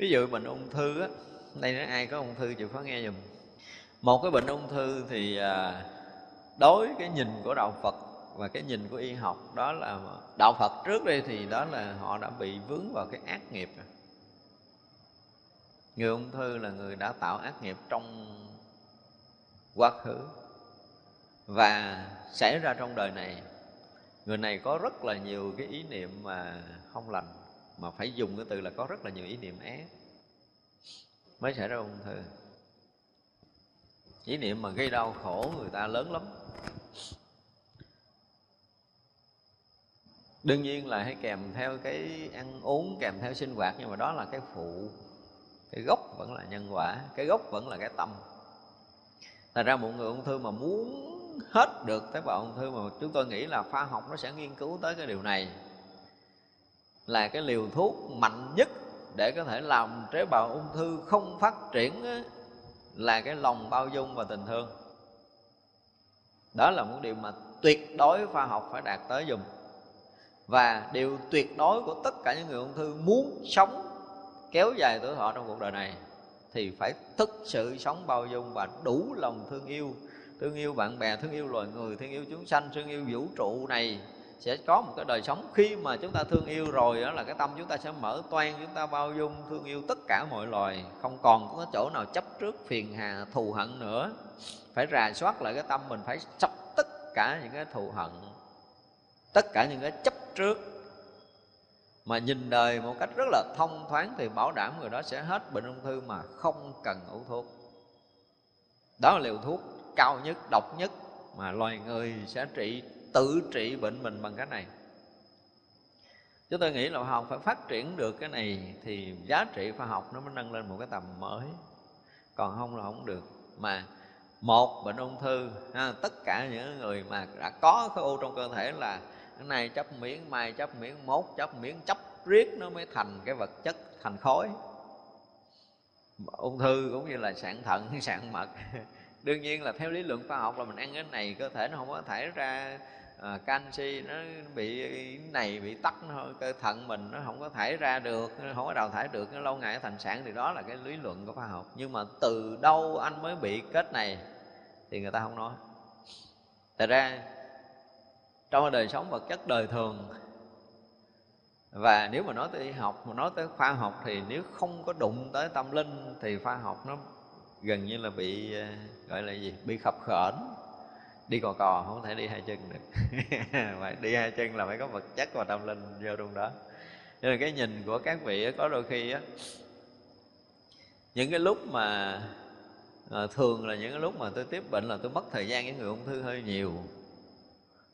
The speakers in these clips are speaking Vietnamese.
ví dụ bệnh ung thư á đây nói ai có ung thư chịu khó nghe dùm một cái bệnh ung thư thì à, đối cái nhìn của đạo phật và cái nhìn của y học đó là đạo phật trước đây thì đó là họ đã bị vướng vào cái ác nghiệp rồi. Người ung thư là người đã tạo ác nghiệp trong quá khứ và xảy ra trong đời này. Người này có rất là nhiều cái ý niệm mà không lành mà phải dùng cái từ là có rất là nhiều ý niệm ác mới xảy ra ung thư. Ý niệm mà gây đau khổ người ta lớn lắm. Đương nhiên là hay kèm theo cái ăn uống, kèm theo sinh hoạt, nhưng mà đó là cái phụ, cái gốc vẫn là nhân quả, cái gốc vẫn là cái tâm. Thành ra một người ung thư mà muốn hết được tế bào ung thư mà chúng tôi nghĩ là khoa học nó sẽ nghiên cứu tới cái điều này là cái liều thuốc mạnh nhất để có thể làm tế bào ung thư không phát triển là cái lòng bao dung và tình thương. Đó là một điều mà tuyệt đối khoa học phải đạt tới dùng. Và điều tuyệt đối của tất cả những người ung thư muốn sống, kéo dài tuổi thọ trong cuộc đời này thì phải thực sự sống bao dung và đủ lòng thương yêu. Thương yêu bạn bè, thương yêu loài người, thương yêu chúng sanh, thương yêu vũ trụ này sẽ có một cái đời sống. Khi mà chúng ta thương yêu rồi đó là cái tâm chúng ta sẽ mở toan chúng ta bao dung, thương yêu tất cả mọi loài. Không còn có chỗ nào chấp trước, phiền hà, thù hận nữa. Phải rà soát lại cái tâm mình, phải sắp tất cả những cái thù hận, tất cả những cái chấp trước. Mà nhìn đời một cách rất là thông thoáng thì bảo đảm người đó sẽ hết bệnh ung thư mà không cần uống thuốc. Đó là liều thuốc cao nhất, độc nhất mà loài người sẽ trị tự trị bệnh mình bằng cái này. Chúng tôi nghĩ là học phải phát triển được cái này thì giá trị khoa học nó mới nâng lên một cái tầm mới. Còn không là không được. Mà một bệnh ung thư ha, tất cả những người mà đã có khối u trong cơ thể là cái này chấp miếng mai chấp miếng mốt chấp miếng chấp riết nó mới thành cái vật chất thành khối. Ung thư cũng như là sạn thận sạn mật. Đương nhiên là theo lý luận khoa học là mình ăn cái này cơ thể nó không có thải ra à, canxi nó bị này bị tắc nó cơ thận mình nó không có thải ra được nó không có đào thải được nó lâu ngày thành sản thì đó là cái lý luận của khoa học. Nhưng mà từ đâu anh mới bị kết này thì người ta không nói. Thật ra trong đời sống vật chất đời thường và nếu mà nói tới y học mà nói tới khoa học thì nếu không có đụng tới tâm linh thì khoa học nó gần như là bị ờ, gọi là gì? Bị khập khởn đi cò cò không thể đi hai chân được. Phải đi hai chân là phải có vật chất và tâm linh vô trong đó. Nên là cái nhìn của các vị có đôi khi á những cái lúc mà à, thường là những cái lúc mà tôi tiếp bệnh là tôi mất thời gian với người ung thư hơi nhiều.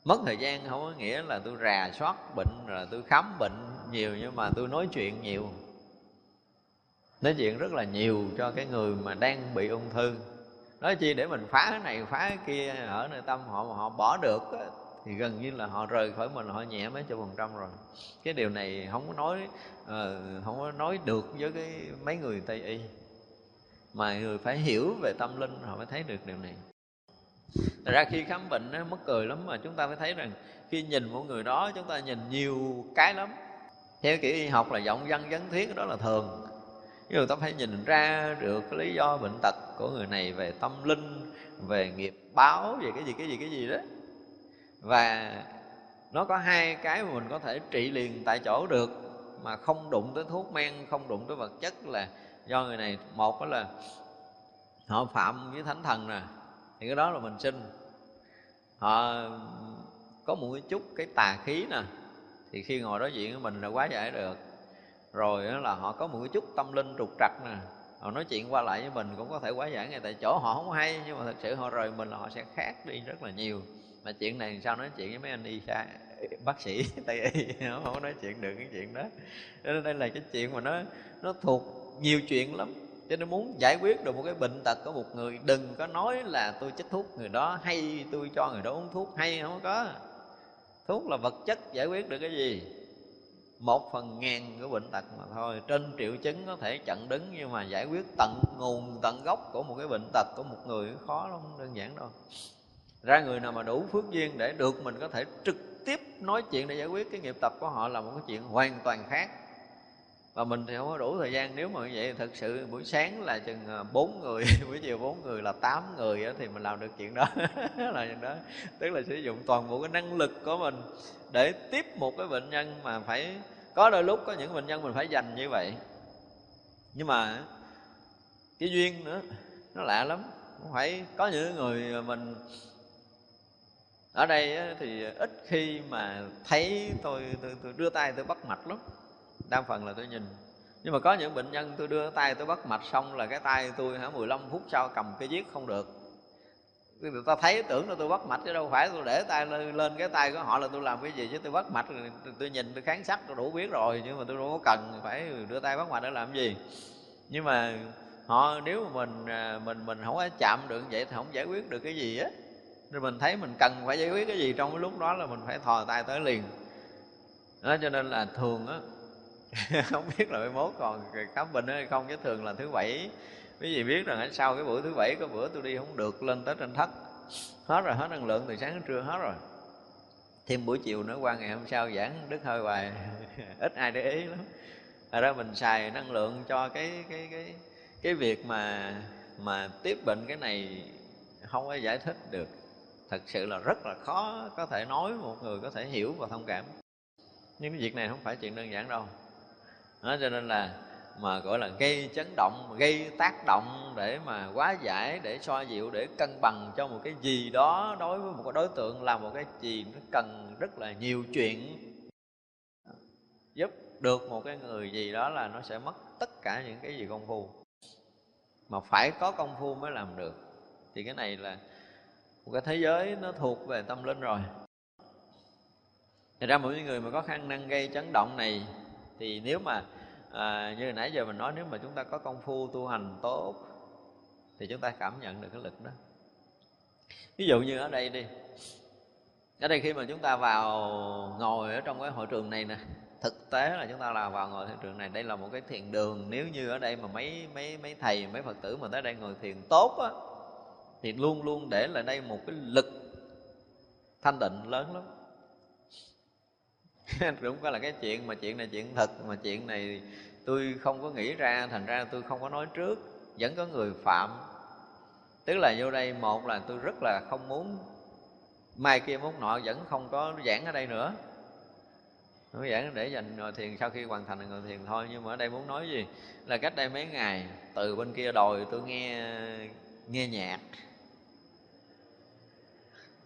Mất thời gian không có nghĩa là tôi rà soát bệnh rồi tôi khám bệnh nhiều nhưng mà tôi nói chuyện nhiều. Nói chuyện rất là nhiều cho cái người mà đang bị ung thư nói chi để mình phá cái này phá cái kia ở nơi tâm họ mà họ bỏ được á, thì gần như là họ rời khỏi mình họ nhẹ mấy chục phần trăm rồi. Cái điều này không có nói uh, không có nói được với cái mấy người tây y mà người phải hiểu về tâm linh họ mới thấy được điều này. Thật ra khi khám bệnh nó mất cười lắm mà chúng ta phải thấy rằng khi nhìn một người đó chúng ta nhìn nhiều cái lắm. Theo kiểu y học là giọng văn vấn thiết đó là thường. Ví dụ ta phải nhìn ra được cái lý do bệnh tật của người này về tâm linh, về nghiệp báo, về cái gì cái gì cái gì đó. Và nó có hai cái mà mình có thể trị liền tại chỗ được, mà không đụng tới thuốc men, không đụng tới vật chất là do người này. Một đó là họ phạm với thánh thần nè, thì cái đó là mình sinh họ có một cái chút cái tà khí nè, thì khi ngồi đối diện với mình là quá giải được rồi là họ có một cái chút tâm linh trục trặc nè. Họ nói chuyện qua lại với mình cũng có thể quá giải ngay tại chỗ, họ không hay, nhưng mà thật sự họ rời mình là họ sẽ khác đi rất là nhiều. Mà chuyện này sao nói chuyện với mấy anh y xa bác sĩ tây y không có nói chuyện được cái chuyện đó. Nên đây là cái chuyện mà nó nó thuộc nhiều chuyện lắm. Cho nên muốn giải quyết được một cái bệnh tật của một người, đừng có nói là tôi chích thuốc người đó hay tôi cho người đó uống thuốc hay không có. Thuốc là vật chất giải quyết được cái gì một phần ngàn của bệnh tật mà thôi, trên triệu chứng có thể chặn đứng nhưng mà giải quyết tận nguồn, tận gốc của một cái bệnh tật của một người khó lắm, đơn giản đâu. Ra người nào mà đủ phước duyên để được mình có thể trực tiếp nói chuyện để giải quyết cái nghiệp tập của họ là một cái chuyện hoàn toàn khác và mình thì không có đủ thời gian nếu mà như vậy. Thật sự buổi sáng là chừng à, bốn người buổi chiều bốn người là tám người đó, thì mình làm được chuyện đó là chuyện đó. Tức là sử dụng toàn bộ cái năng lực của mình để tiếp một cái bệnh nhân mà phải có đôi lúc có những bệnh nhân mình phải dành như vậy. Nhưng mà cái duyên nữa nó lạ lắm. Không phải có những người mình ở đây thì ít khi mà thấy tôi tôi, tôi đưa tay tôi bắt mạch lắm đa phần là tôi nhìn. Nhưng mà có những bệnh nhân tôi đưa tay tôi bắt mạch xong là cái tay tôi hả 15 phút sau cầm cái viết không được. Người ta thấy tưởng là tôi bắt mạch chứ đâu phải tôi để tay lên, lên cái tay của họ là tôi làm cái gì chứ tôi bắt mạch tôi, nhìn tôi kháng sắc tôi đủ biết rồi nhưng mà tôi đâu có cần phải đưa tay bắt mạch để làm gì. Nhưng mà họ nếu mà mình à, mình mình không có chạm được vậy thì không giải quyết được cái gì á. Nên mình thấy mình cần phải giải quyết cái gì trong cái lúc đó là mình phải thò tay tới liền. Đó cho nên là thường á không biết là mai mốt còn khám bệnh hay không, chứ thường là thứ bảy. Quý vị biết rằng sau cái buổi thứ bảy, có bữa tôi đi không được lên tới trên thất. Hết rồi, hết năng lượng từ sáng đến trưa hết rồi. Thêm buổi chiều nữa, qua ngày hôm sau giảng đứt hơi hoài. Ít ai để ý lắm. Thật ra mình xài năng lượng cho cái cái cái cái việc mà mà tiếp bệnh cái này không có giải thích được. Thật sự là rất là khó có thể nói, một người có thể hiểu và thông cảm. Nhưng cái việc này không phải chuyện đơn giản đâu đó, cho nên là mà gọi là gây chấn động gây tác động để mà quá giải để so dịu để cân bằng cho một cái gì đó đối với một cái đối tượng là một cái gì nó cần rất là nhiều chuyện. Giúp được một cái người gì đó là nó sẽ mất tất cả những cái gì công phu. Mà phải có công phu mới làm được. Thì cái này là một cái thế giới nó thuộc về tâm linh rồi. Thật ra mỗi người mà có khả năng gây chấn động này thì nếu mà à, như nãy giờ mình nói nếu mà chúng ta có công phu tu hành tốt thì chúng ta cảm nhận được cái lực đó. Ví dụ như ở đây đi. Ở đây khi mà chúng ta vào ngồi ở trong cái hội trường này nè thực tế là chúng ta là vào ngồi hội trường này đây là một cái thiền đường. Nếu như ở đây mà mấy mấy mấy thầy mấy phật tử mà tới đây ngồi thiền tốt á thì luôn luôn để lại đây một cái lực thanh tịnh lớn lắm. đúng, có là cái chuyện mà chuyện này chuyện thật, mà chuyện này tôi không có nghĩ ra, thành ra tôi không có nói trước, vẫn có người phạm. Tức là vô đây, một là tôi rất là không muốn, mai kia mốt nọ vẫn không có giảng ở đây nữa. Nó giảng để dành ngồi thiền, sau khi hoàn thành ngồi thiền thôi, nhưng mà ở đây muốn nói gì? Là cách đây mấy ngày, từ bên kia đồi tôi nghe nghe nhạc.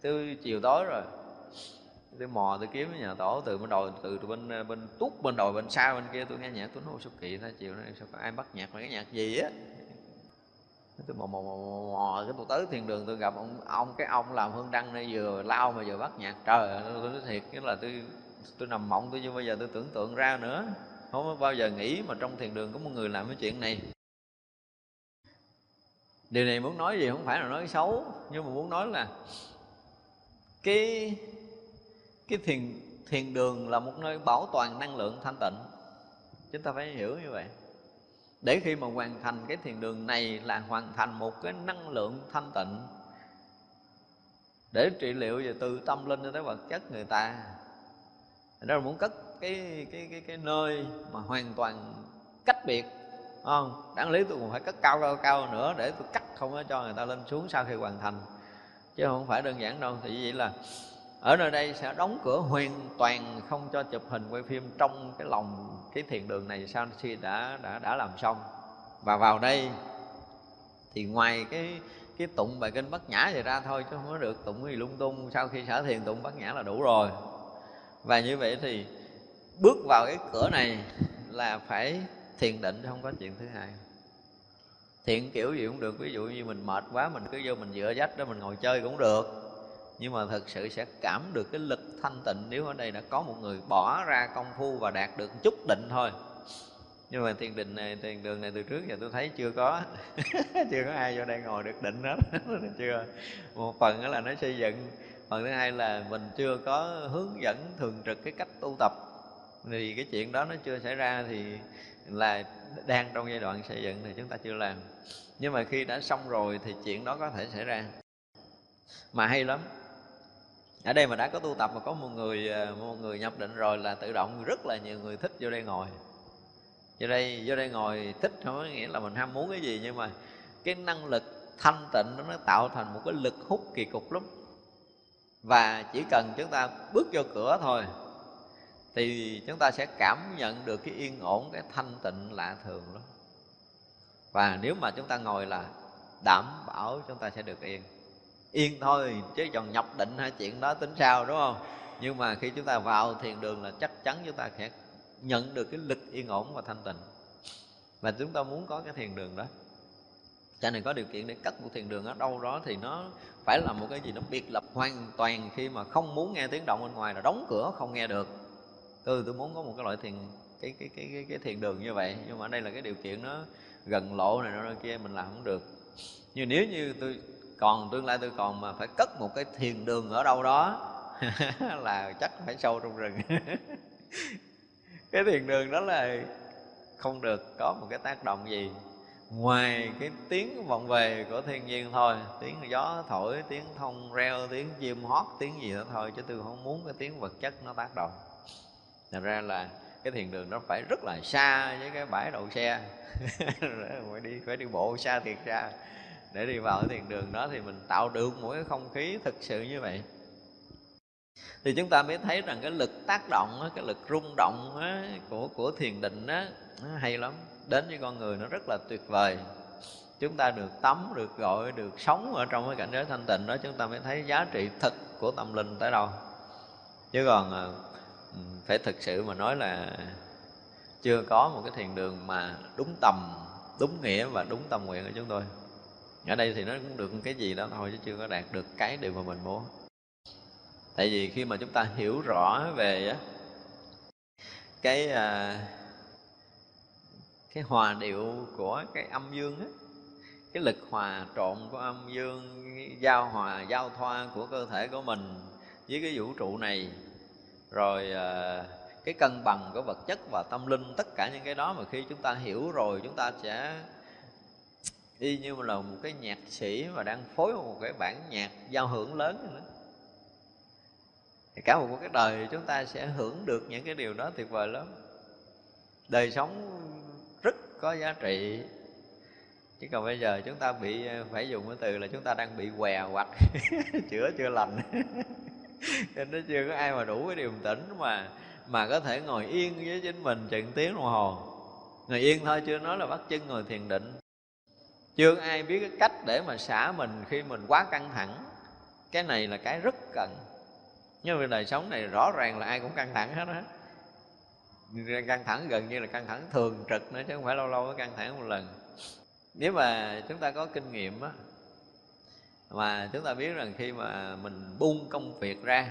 Tôi chiều tối rồi tôi mò tôi kiếm nhà tổ từ bên đồi từ bên bên tút bên đồi bên xa bên kia tôi nghe nhạc tôi nói sao kỳ ta chiều nay sao có ai bắt nhạc mà cái nhạc gì á? Tôi mò, mò mò mò cái tôi tới thiền đường tôi gặp ông ông cái ông làm hương đăng này vừa lao mà vừa bắt nhạc. Trời tôi nói thiệt cái là tôi tôi nằm mộng tôi chưa bao giờ tôi tưởng tượng ra nữa. Không bao giờ nghĩ mà trong thiền đường có một người làm cái chuyện này. Điều này muốn nói gì không phải là nói xấu nhưng mà muốn nói là cái cái thiền thiền đường là một nơi bảo toàn năng lượng thanh tịnh. Chúng ta phải hiểu như vậy. Để khi mà hoàn thành cái thiền đường này là hoàn thành một cái năng lượng thanh tịnh. Để trị liệu về từ tâm linh cho tới vật chất người ta. Đó là muốn cất cái cái cái cái nơi mà hoàn toàn cách biệt không? Đáng lý tôi còn phải cất cao cao cao nữa để tôi cắt không có cho người ta lên xuống sau khi hoàn thành. Chứ không phải đơn giản đâu. Thì vậy là ở nơi đây sẽ đóng cửa hoàn toàn, không cho chụp hình quay phim trong cái lòng, cái thiền đường này sau khi đã đã đã làm xong. Và vào đây thì ngoài cái cái tụng bài kinh bát nhã vậy ra thôi, chứ không có được tụng gì lung tung. Sau khi sở thiền, tụng bát nhã là đủ rồi. Và như vậy thì bước vào cái cửa này là phải thiền định không có chuyện thứ hai. Thiện kiểu gì cũng được, ví dụ như mình mệt quá, mình cứ vô mình dựa dách đó, mình ngồi chơi cũng được nhưng mà thực sự sẽ cảm được cái lực thanh tịnh nếu ở đây đã có một người bỏ ra công phu và đạt được chút định thôi. Nhưng mà thiền định này thiền đường này từ trước giờ tôi thấy chưa có. Chưa có ai vô đây ngồi được định hết. Chưa. Một phần đó là nó xây dựng. Phần thứ hai là mình chưa có hướng dẫn thường trực cái cách tu tập. Thì cái chuyện đó nó chưa xảy ra thì là đang trong giai đoạn xây dựng thì chúng ta chưa làm. Nhưng mà khi đã xong rồi thì chuyện đó có thể xảy ra. Mà hay lắm ở đây mà đã có tu tập mà có một người ờ, một người nhập định rồi là tự động rất là nhiều người thích vô đây ngồi. Vô đây vô đây ngồi thích không có nghĩa là mình ham muốn cái gì, nhưng mà cái năng lực thanh tịnh nó tạo thành một cái lực hút kỳ cục lắm. Và chỉ cần chúng ta bước vô cửa thôi, thì chúng ta sẽ cảm nhận được cái yên ổn, cái thanh tịnh lạ thường lắm. Và nếu mà chúng ta ngồi là đảm bảo chúng ta sẽ được yên yên thôi chứ còn nhập định hay chuyện đó tính sao đúng không? Nhưng mà khi chúng ta vào thiền đường là chắc chắn chúng ta sẽ nhận được cái lực yên ổn và thanh tịnh. Và chúng ta muốn có cái thiền đường đó. Cho nên có điều kiện để cất một thiền đường ở đâu đó thì nó phải là một cái gì nó biệt lập hoàn toàn khi mà không muốn nghe tiếng động bên ngoài là đóng cửa không nghe được. Tôi tôi muốn có một cái loại thiền cái cái cái cái, cái thiền đường như vậy. Nhưng mà ở đây là cái điều kiện nó gần lộ này nó kia mình làm không được. Nhưng nếu như tôi còn tương lai tôi còn mà phải cất một cái thiền đường ở đâu đó, là chắc phải sâu trong rừng. Cái thiền đường đó là không được có một cái tác động gì. Ngoài cái tiếng vọng về của thiên nhiên thôi, tiếng gió thổi, tiếng thông reo, tiếng chim hót, tiếng gì đó thôi, chứ tôi không muốn cái tiếng vật chất nó tác động. Thành ra là cái thiền đường nó phải rất là xa với cái bãi đậu xe. Phải đi phải đi bộ xa thiệt xa để đi vào cái thiền đường đó thì mình tạo được một cái không khí thực sự như vậy. Thì chúng ta mới thấy rằng cái lực tác động cái lực rung động của của thiền định đó, hay lắm. Đến với con người nó rất là tuyệt vời. Chúng ta được tắm được gọi được sống ở trong cái cảnh giới thanh tịnh đó chúng ta mới thấy giá trị thực của tâm linh tới đâu. Chứ còn ờ, phải thực sự mà nói là chưa có một cái thiền đường mà đúng tầm đúng nghĩa và đúng tâm nguyện của chúng tôi ở đây thì nó cũng được cái gì đó thôi, chứ chưa có đạt được cái điều mà mình muốn. Tại vì khi mà chúng ta hiểu rõ về cái à, cái hòa điệu của cái âm dương, á, cái lực hòa trộn của âm dương giao hòa, giao thoa của cơ thể của mình với cái vũ trụ này, rồi à, cái cân bằng của vật chất và tâm linh, tất cả những cái đó mà khi chúng ta hiểu rồi, chúng ta sẽ y như là một cái nhạc sĩ mà đang phối một cái bản nhạc giao hưởng lớn nữa. Thì cả một cái đời chúng ta sẽ hưởng được những cái điều đó tuyệt vời lắm. Đời sống rất có giá trị. Chứ còn bây giờ chúng ta bị, phải dùng cái từ là chúng ta đang bị què hoặc chữa chưa lành. Nên nó chưa có ai mà đủ cái điềm tĩnh mà mà có thể ngồi yên với chính mình chừng tiếng đồng hồ. Ngồi yên thôi chưa nói là bắt chân ngồi thiền định chưa ai biết cái cách để mà xả mình khi mình quá căng thẳng. Cái này là cái rất cần. Nhưng mà đời sống này rõ ràng là ai cũng căng thẳng hết á. Căng thẳng gần như là căng thẳng thường trực nữa, chứ không phải lâu lâu mới căng thẳng một lần. Nếu mà chúng ta có kinh nghiệm á, mà chúng ta biết rằng khi mà mình buông công việc ra,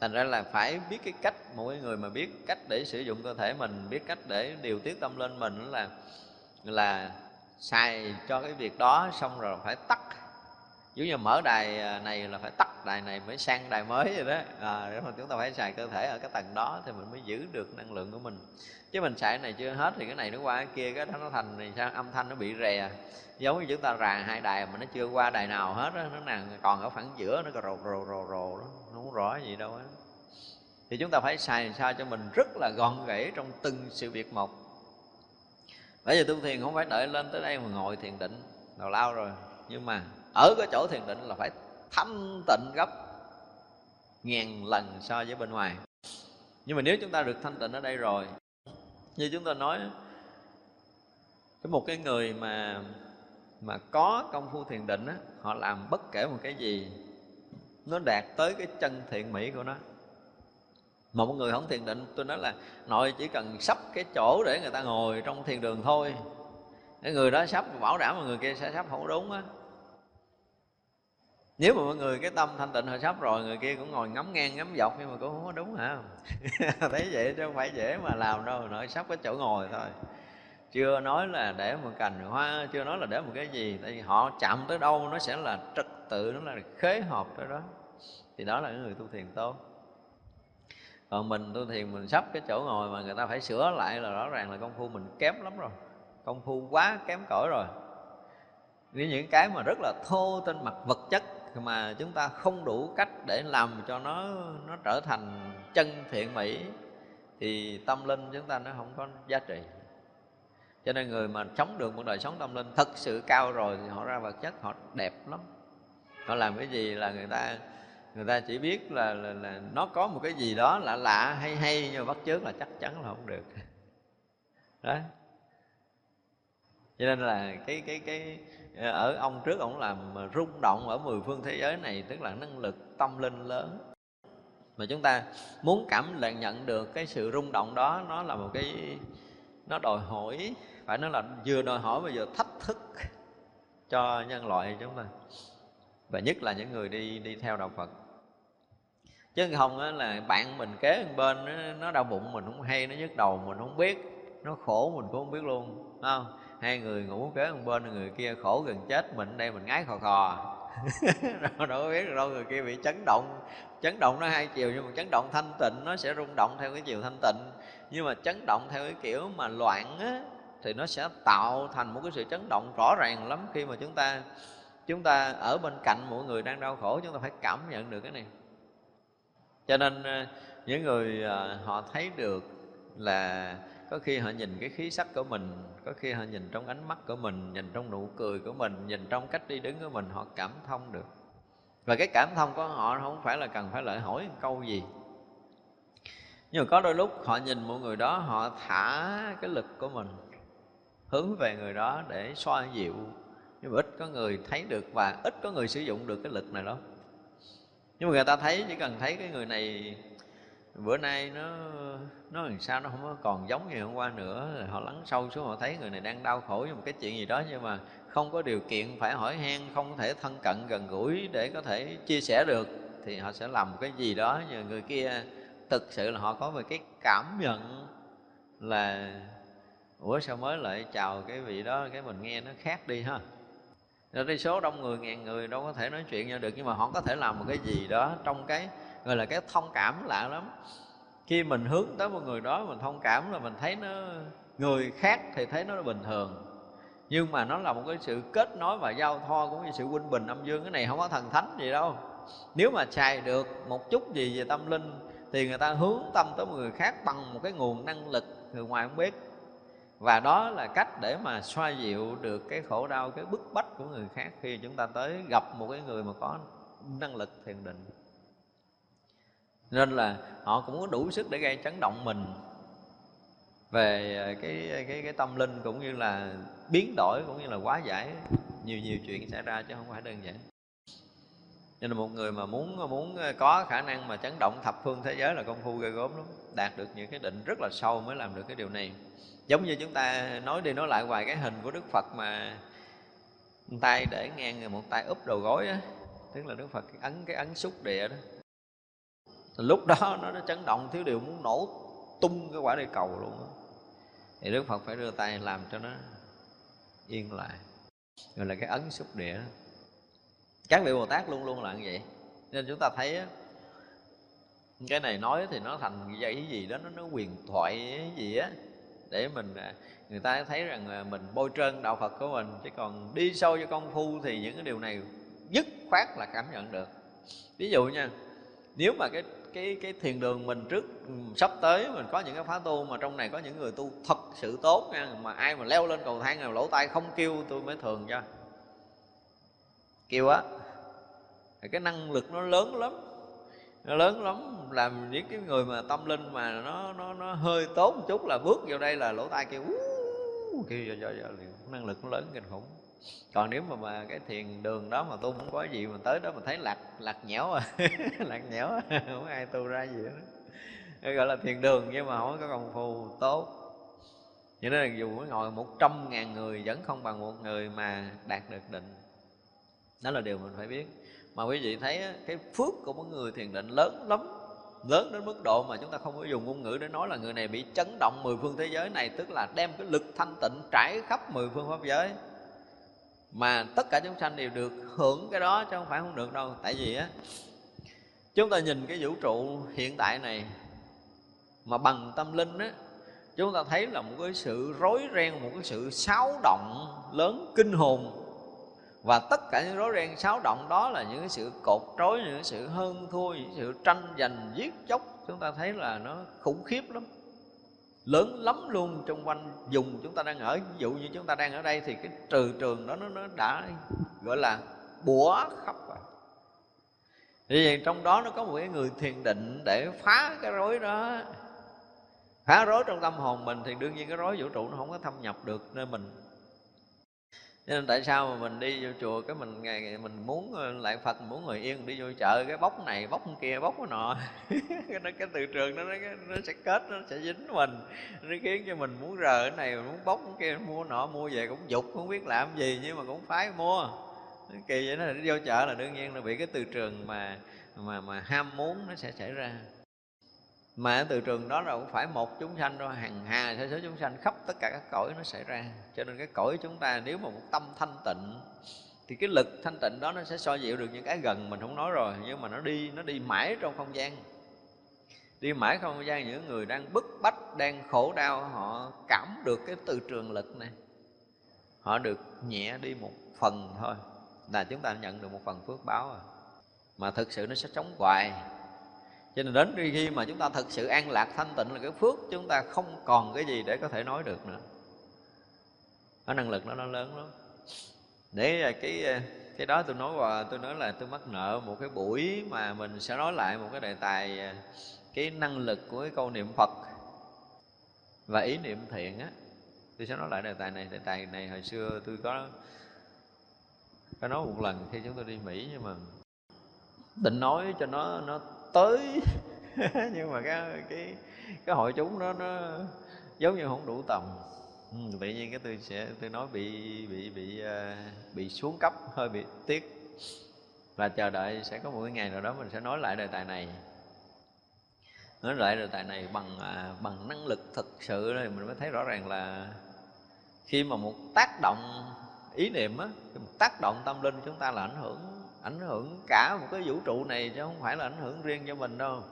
thành ra là phải biết cái cách mỗi người mà biết cách để sử dụng cơ thể mình, biết cách để điều tiết tâm lên mình là là xài cho cái việc đó xong rồi phải tắt. Giống như mở đài à, này là phải tắt đài này mới sang đài mới vậy đó. À, để mà chúng ta phải xài cơ thể ở cái tầng đó thì mình mới giữ được năng lượng của mình. Chứ mình xài này chưa hết thì cái này nó qua cái kia cái đó nó thành thì sao? Âm thanh nó bị rè. Giống như chúng ta rà hai đài mà nó chưa qua đài nào hết đó, nó nàng còn ở khoảng giữa nó còn rồ rồ rồ rồ đó. Nó không rõ gì đâu á. Thì chúng ta phải xài sao cho mình rất là gọn gãy trong từng sự việc một bây giờ tu thiền không phải đợi lên tới đây mà ngồi thiền định. Nào lao rồi. Nhưng mà ở cái chỗ thiền định là phải thanh tịnh gấp ngàn lần so với bên ngoài. Nhưng mà nếu chúng ta được thanh tịnh ở đây rồi, như chúng ta nói, cái một cái người mà mà có công phu thiền định á, họ làm bất kể một cái gì, nó đạt tới cái chân thiện mỹ của nó mà một người không thiền định, tôi nói là nội chỉ cần sắp cái chỗ để người ta ngồi trong thiền đường thôi. Cái người đó sắp, bảo đảm mà người kia sẽ sắp, không đúng á. Nếu mà mọi người, cái tâm thanh tịnh họ sắp rồi, người kia cũng ngồi ngắm ngang, ngắm dọc, nhưng mà cũng không có đúng, hả? Thấy vậy chứ không phải dễ mà làm đâu, nội sắp cái chỗ ngồi thôi. Chưa nói là để một cành hoa, chưa nói là để một cái gì, tại vì họ chạm tới đâu nó sẽ là trật tự, nó là khế hợp tới đó. Thì đó là những người tu thiền tốt còn mình tu thiền mình sắp cái chỗ ngồi mà người ta phải sửa lại là rõ ràng là công phu mình kém lắm rồi. Công phu quá kém cỏi rồi. Nếu những cái mà rất là thô trên mặt vật chất mà chúng ta không đủ cách để làm cho nó nó trở thành chân thiện mỹ, thì tâm linh chúng ta nó không có giá trị. Cho nên người mà sống được một đời sống tâm linh thật sự cao rồi thì họ ra vật chất họ đẹp lắm. Họ làm cái gì là người ta người ta chỉ biết là, là, là nó có một cái gì đó lạ lạ hay hay nhưng mà bắt chước là chắc chắn là không được. Đó. Cho nên là cái cái cái ở ông trước ông làm rung động ở mười phương thế giới này tức là năng lực tâm linh lớn. Mà chúng ta muốn cảm nhận nhận được cái sự rung động đó nó là một cái nó đòi hỏi phải nói là vừa đòi hỏi bây giờ thách thức cho nhân loại chúng ta. Và nhất là những người đi đi theo đạo Phật chứ không á, là bạn mình kế bên nó, nó đau bụng mình không hay nó nhức đầu mình không biết nó khổ mình cũng không biết luôn không? Hai người ngủ kế bên bên người kia khổ gần chết mình đây mình ngái khò khò. Đâu, đâu có biết được đâu người kia bị chấn động chấn động nó hai chiều nhưng mà chấn động thanh tịnh nó sẽ rung động theo cái chiều thanh tịnh. Nhưng mà chấn động theo cái kiểu mà loạn á thì nó sẽ tạo thành một cái sự chấn động rõ ràng lắm khi mà chúng ta chúng ta ở bên cạnh mọi người đang đau khổ chúng ta phải cảm nhận được cái này cho nên ờ, những người ờ, họ thấy được là có khi họ nhìn cái khí sắc của mình, có khi họ nhìn trong ánh mắt của mình, nhìn trong nụ cười của mình, nhìn trong cách đi đứng của mình, họ cảm thông được. Và cái cảm thông của họ không phải là cần phải lợi hỏi một câu gì. Nhưng mà có đôi lúc họ nhìn một người đó, họ thả cái lực của mình hướng về người đó để xoa dịu. Nhưng mà ít có người thấy được và ít có người sử dụng được cái lực này đâu nhưng mà người ta thấy, chỉ cần thấy cái người này, bữa nay nó nó làm sao nó không còn giống như hôm qua nữa, rồi họ lắng sâu xuống, họ thấy người này đang đau khổ với một cái chuyện gì đó, nhưng mà không có điều kiện phải hỏi han, không thể thân cận gần gũi để có thể chia sẻ được, thì họ sẽ làm một cái gì đó. Nhờ người kia, thực sự là họ có một cái cảm nhận là, ủa, sao mới lại chào cái vị đó, cái mình nghe nó khác đi ha? Nên đi số đông người, ngàn người đâu có thể nói chuyện nhau được, nhưng mà họ có thể làm một cái gì đó trong cái, gọi là cái thông cảm lạ lắm. Khi mình hướng tới một người đó, mình thông cảm là mình thấy nó, người khác thì thấy nó bình thường. Nhưng mà nó là một cái sự kết nối và giao thoa, cũng như sự huynh bình âm dương. Cái này không có thần thánh gì đâu. Nếu mà xài được một chút gì về tâm linh, thì người ta hướng tâm tới một người khác bằng một cái nguồn năng lực, người ngoài không biết và đó là cách để mà xoa dịu được cái khổ đau, cái bức bách của người khác khi chúng ta tới gặp một cái người mà có năng lực thiền định. Nên là họ cũng có đủ sức để gây chấn động mình về ờ, cái cái cái tâm linh cũng như là biến đổi cũng như là quá giải nhiều nhiều chuyện xảy ra chứ không phải đơn giản nên là một người mà muốn muốn ờ, có khả năng mà chấn động thập phương thế giới là công phu ghê gốm lắm đạt được những cái định rất là sâu mới làm được cái điều này giống như chúng ta nói đi nói lại hoài cái hình của đức phật mà tay để ngang một tay úp đầu gối á tức là đức phật ấn cái ấn xúc địa đó lúc đó nó, nó chấn động thiếu điều muốn nổ tung cái quả địa cầu luôn đó. thì đức phật phải đưa tay làm cho nó yên lại gọi là cái ấn xúc địa đó các vị bồ tát luôn luôn là như vậy. Nên chúng ta thấy cái này nói thì nó thành cái gì đó, nó nó quyền thoại gì á, để mình à, người ta thấy rằng mình bôi trơn đạo phật của mình, chứ còn đi sâu cho công phu thì những cái điều này dứt khoát là cảm nhận được. Ví dụ nha, nếu mà cái cái cái thiền đường mình trước ừ, sắp tới mình có những cái phá tu mà trong này có những người tu thật sự tốt nha, mà ai mà leo lên cầu thang nào lỗ tai không kêu, tôi mới thường cho. Kêu á cái năng lực nó lớn lắm. Nó lớn lắm làm những cái người mà tâm linh mà nó nó nó hơi tốt một chút là bước vào đây là lỗ tai kêu kêu cho cho, cho năng lực nó lớn kinh khủng. Còn nếu mà, mà cái thiền đường đó mà tu không có gì mà tới đó mà thấy lạc lạc nhẽo à lạc nhẽo à. không ai tu ra gì hết. Gọi là thiền đường nhưng mà không có công phu tốt. Cho nên là dù ngồi một trăm ngàn người vẫn không bằng một người mà đạt được định. Đó là điều mình phải biết mà quý vị thấy cái phước của một người thiền định lớn lắm, lớn đến mức độ mà chúng ta không có dùng ngôn ngữ để nói là người này bị chấn động mười phương thế giới này, tức là đem cái lực thanh tịnh trải khắp mười phương pháp giới. Mà tất cả chúng sanh đều được hưởng cái đó chứ không phải không được đâu. Tại vì á, chúng ta nhìn cái vũ trụ hiện tại này mà bằng tâm linh á, chúng ta thấy là một cái sự rối ren, một cái sự xáo động lớn kinh hồn và tất cả những rối ren xáo động đó là những cái sự cột trói những sự hơn thua những sự tranh giành giết chóc. Chúng ta thấy là nó khủng khiếp lắm. Lớn lắm luôn trong quanh vùng chúng ta đang ở. Ví dụ như chúng ta đang ở đây thì cái trừ trường đó nó, nó đã gọi là bủa khắp rồi. Vì trong đó nó có một cái người thiền định để phá cái rối đó. Phá rối trong tâm hồn mình thì đương nhiên cái rối vũ trụ nó không có thâm nhập được nơi mình nên tại sao mà mình đi vô chùa cái mình ngày mình muốn ờ, lại phật muốn ngồi yên đi vô chợ cái bóc này bóc kia bóc cái nọ. Cái, cái từ trường đó nó, nó sẽ kết nó sẽ dính mình. Nó khiến cho mình muốn rờ cái này muốn bóc cái kia mua nọ mua về cũng dục không biết làm gì nhưng mà cũng phải mua. Kỳ vậy nó đi vô chợ là đương nhiên là bị cái từ trường mà mà mà ham muốn nó sẽ xảy ra mà từ trường đó là cũng phải một chúng sanh thôi, hàng hà sẽ số chúng sanh, khắp tất cả các cõi nó xảy ra. Cho nên cái cõi chúng ta nếu mà một tâm thanh tịnh, thì cái lực thanh tịnh đó nó sẽ so dịu được những cái gần mình không nói rồi, nhưng mà nó đi nó đi mãi trong không gian. Đi mãi không gian, những người đang bức bách, đang khổ đau, họ cảm được cái từ trường lực này. Họ được nhẹ đi một phần thôi, là chúng ta nhận được một phần phước báo rồi mà thực sự nó sẽ chống hoài cho nên đến khi mà chúng ta thực sự an lạc thanh tịnh là cái phước, chúng ta không còn cái gì để có thể nói được nữa. Cái năng lực nó nó lớn lắm. Để à, cái à, cái đó tôi nói qua, tôi nói là tôi mắc nợ một cái buổi mà mình sẽ nói lại một cái đề tài à, cái năng lực của cái câu niệm phật và ý niệm thiện á. Tôi sẽ nói lại đề tài này, đề tài này hồi xưa tôi có có nói một lần khi chúng tôi đi mỹ nhưng mà định nói cho nó nó tới. Nhưng mà cái cái cái hội chúng nó nó giống như không đủ tầm. Ừ, tự nhiên cái tôi sẽ tôi nói bị bị bị à, bị xuống cấp hơi bị tiếc. Và chờ đợi sẽ có một cái ngày nào đó mình sẽ nói lại đề tài này. Nói lại đề tài này bằng à, bằng năng lực thực sự thì mình mới thấy rõ ràng là khi mà một tác động ý niệm á một tác động tâm linh chúng ta là ảnh hưởng ảnh hưởng cả một cái vũ trụ này chứ không phải là ảnh hưởng riêng cho mình đâu.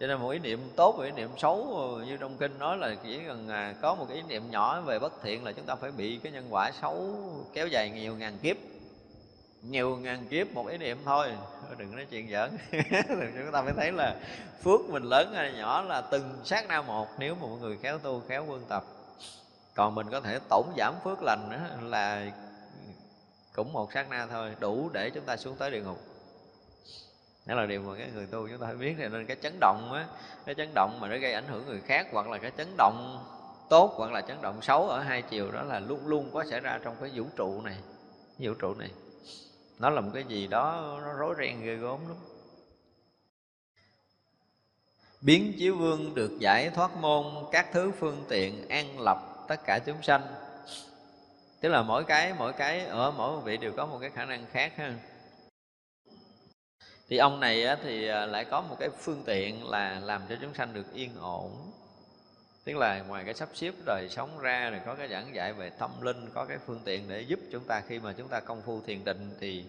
Cho nên một ý niệm tốt và ý niệm xấu, như trong kinh nói là chỉ cần à, có một cái ý niệm nhỏ về bất thiện là chúng ta phải bị cái nhân quả xấu kéo dài nhiều ngàn kiếp. Nhiều ngàn kiếp một ý niệm thôi. Đừng nói chuyện giỡn. Chúng ta phải thấy là phước mình lớn hay nhỏ là từng sát na một nếu mà mọi người khéo tu, khéo quân tập. Còn mình có thể tổn giảm phước lành là cũng một sát na thôi, đủ để chúng ta xuống tới địa ngục. Đó là điều mà cái người tu chúng ta phải biết thì nên cái chấn động á, cái chấn động mà nó gây ảnh hưởng người khác, hoặc là cái chấn động tốt, hoặc là chấn động xấu ở hai chiều, đó là luôn luôn có xảy ra trong cái vũ trụ này, vũ trụ này. Nó là một cái gì đó, nó rối ren ghê gớm lắm. Biến chiếu vương được giải thoát môn, các thứ phương tiện an lập tất cả chúng sanh tức là mỗi cái mỗi cái ở mỗi vị đều có một cái khả năng khác ha. Thì ông này á, thì à, lại có một cái phương tiện là làm cho chúng sanh được yên ổn. Tức là ngoài cái sắp xếp đời sống ra rồi có cái giảng dạy về tâm linh có cái phương tiện để giúp chúng ta khi mà chúng ta công phu thiền định thì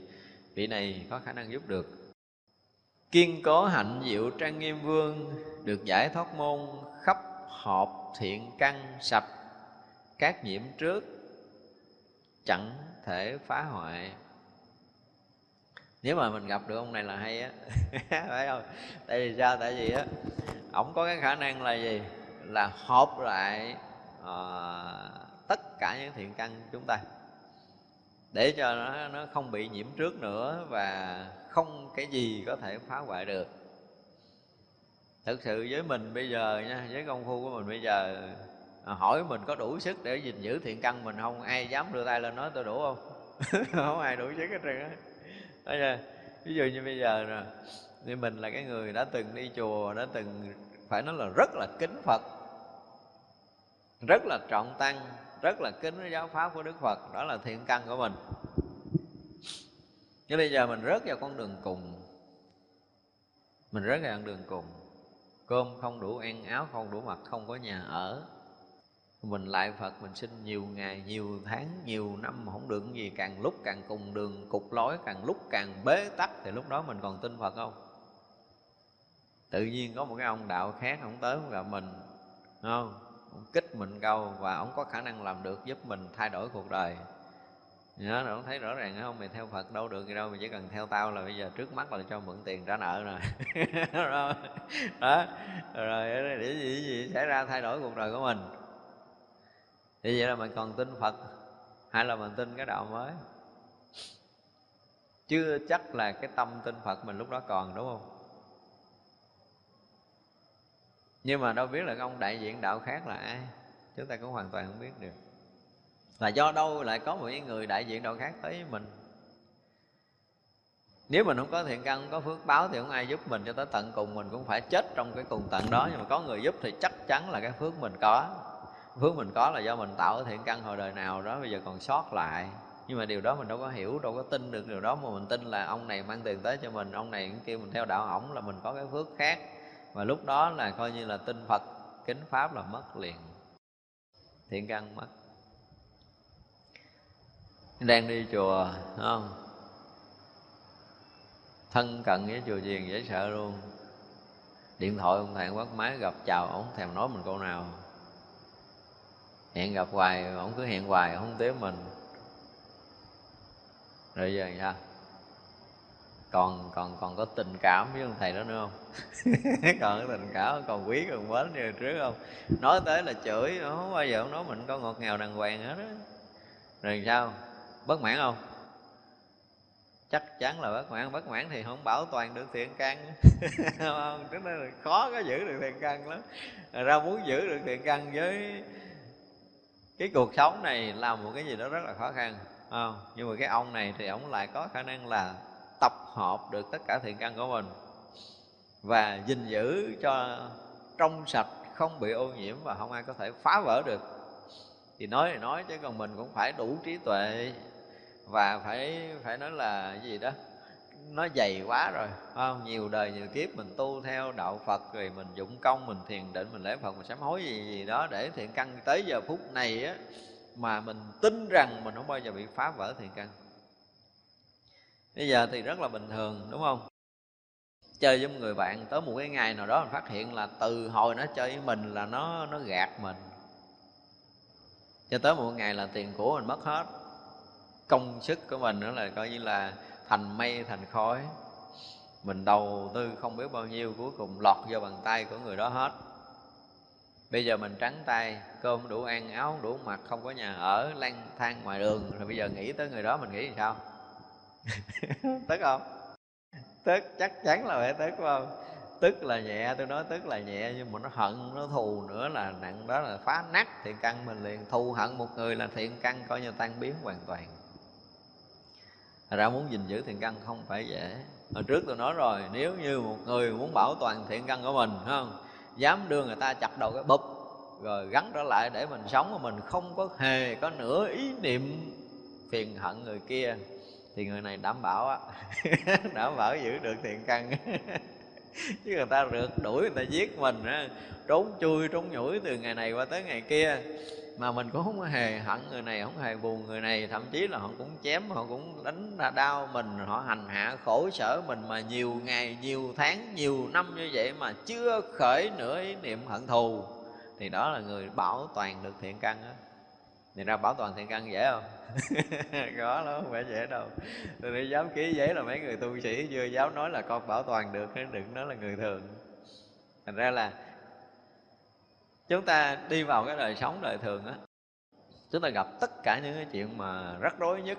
vị này có khả năng giúp được. Kiên cố hạnh diệu trang nghiêm vương được giải thoát môn khắp họp thiện căn sạch các nhiễm trước chẳng thể phá hoại. Nếu mà mình gặp được ông này là hay á. Phải không? Tại vì sao? Tại vì á ổng có cái khả năng là gì? Là họp lại uh, tất cả những thiện căn chúng ta. Để cho nó nó không bị nhiễm trước nữa và không cái gì có thể phá hoại được. Thực sự với mình bây giờ nha với công phu của mình bây giờ Ờ, hỏi mình có đủ sức để gìn giữ thiện căn mình không? Ai dám đưa tay lên nói tôi đủ không? Không ai đủ sức hết trơn á. Ví dụ như bây giờ nè, thì mình là cái người đã từng đi chùa, đã từng phải nói là rất là kính phật, rất là trọng tăng, rất là kính với giáo pháp của đức phật, đó là thiện căn của mình. Nhưng bây giờ mình rớt vào con đường cùng, mình rớt vào con đường cùng, cơm không đủ, ăn áo không đủ, mặc không có nhà ở mình lại phật mình sinh nhiều ngày nhiều tháng nhiều năm mà không được gì. Càng lúc càng cùng đường cục lối càng lúc càng bế tắc. Thì lúc đó mình còn tin phật không? Tự nhiên có một cái ông đạo khác ông tới ông gặp mình không? Ông kích mình câu và ông có khả năng làm được giúp mình thay đổi cuộc đời. Nhớ rồi thấy rõ ràng không mày theo phật đâu được gì đâu mày chỉ cần theo tao là bây giờ trước mắt là cho mượn tiền trả nợ rồi. Đó, đó rồi để gì, gì xảy ra thay đổi cuộc đời của mình? Thì vậy là mình còn tin phật. Hay là mình tin cái đạo mới? Chưa chắc là cái tâm tin phật mình lúc đó còn, đúng không? Nhưng mà đâu biết là ông đại diện đạo khác là ai. Chúng ta cũng hoàn toàn không biết được. Là do đâu lại có một người đại diện đạo khác tới với mình? Nếu mình không có thiện căn, không có phước báo thì không ai giúp mình cho tới tận cùng. Mình cũng phải chết trong cái cùng tận đó. Nhưng mà có người giúp thì chắc chắn là cái phước mình có phước mình có là do mình tạo thiện căn hồi đời nào đó, bây giờ còn sót lại. Nhưng mà điều đó mình đâu có hiểu, đâu có tin được điều đó. Mà mình tin là ông này mang tiền tới cho mình, ông này cũng kêu mình theo đạo ổng là mình có cái phước khác. Và lúc đó là coi như là tin phật, kính pháp là mất liền. Thiện căn mất. Đang đi chùa không? Thân cận với chùa chiền dễ sợ luôn. Điện thoại ông thầy quát máy gặp, chào ổng, thèm nói mình câu nào hẹn gặp hoài, ổng cứ hẹn hoài, không tiếp mình. Rồi giờ sao? Còn còn còn có tình cảm với ông thầy đó nữa không? Còn có tình cảm còn quý, còn mến như trước không? Nói tới là chửi, không bao giờ ông nói mình có ngọt ngào đàng hoàng hết á. Rồi sao? Bất mãn không? Chắc chắn là bất mãn bất mãn thì không bảo toàn được thiện căn. Không, tức là khó có giữ được thiện căn lắm. Ra muốn giữ được thiện căn với cái cuộc sống này là một cái gì đó rất là khó khăn không? nhưng mà cái ông này thì ông lại có khả năng là tập hợp được tất cả thiện căn của mình và gìn giữ cho trong sạch, không bị ô nhiễm và không ai có thể phá vỡ được thì nói thì nói chứ còn mình cũng phải đủ trí tuệ và phải phải nói là gì đó nó dày quá rồi không? Nhiều đời, nhiều kiếp mình tu theo đạo phật rồi mình dụng công, mình thiền định, mình lễ phật, mình sám hối gì gì đó để thiện căn. Tới giờ phút này á, mà mình tin rằng mình không bao giờ bị phá vỡ thiện căn. Bây giờ thì rất là bình thường, đúng không? Chơi với một người bạn, tới một cái ngày nào đó mình phát hiện là từ hồi nó chơi với mình là nó nó gạt mình. Cho tới một ngày là tiền của mình mất hết. Công sức của mình nữa là coi như là thành mây, thành khói. Mình đầu tư không biết bao nhiêu, cuối cùng lọt vào bàn tay của người đó hết. Bây giờ mình trắng tay, cơm đủ ăn, áo đủ mặc, không có nhà ở, lang thang ngoài đường. Rồi bây giờ nghĩ tới người đó, mình nghĩ sao? Tức không? Tức, chắc chắn là phải tức không? Tức là nhẹ, tôi nói tức là nhẹ, nhưng mà nó hận, nó thù nữa là nặng đó là phá nát thiện căn. Mình liền thù hận một người là thiện căn, coi như tan biến hoàn toàn ra muốn gìn giữ thiện căn không phải dễ. Hồi trước tôi nói rồi, nếu như một người muốn bảo toàn thiện căn của mình không? Dám đưa người ta chặt đầu cái bụp, rồi gắn trở lại để mình sống mà mình không có hề có nửa ý niệm phiền hận người kia, thì người này đảm bảo á, đảm bảo giữ được thiện căn. Chứ người ta rượt đuổi, người ta giết mình á trốn chui, trốn nhủi từ ngày này qua tới ngày kia mà mình cũng không hề hận người này, không hề buồn người này. Thậm chí là họ cũng chém, họ cũng đánh ra đau mình, họ hành hạ, khổ sở mình mà nhiều ngày, nhiều tháng, nhiều năm như vậy mà chưa khởi nửa ý niệm hận thù. Thì đó là người bảo toàn được thiện căn á. Thì ra bảo toàn thiện căn dễ không? Có lắm, không phải dễ đâu. Tôi đi dám ký giấy là mấy người tu sĩ chưa dám nói là con bảo toàn được đừng nói là người thường. Thành ra là chúng ta đi vào cái đời sống đời thường á, chúng ta gặp tất cả những cái chuyện mà rắc rối nhất,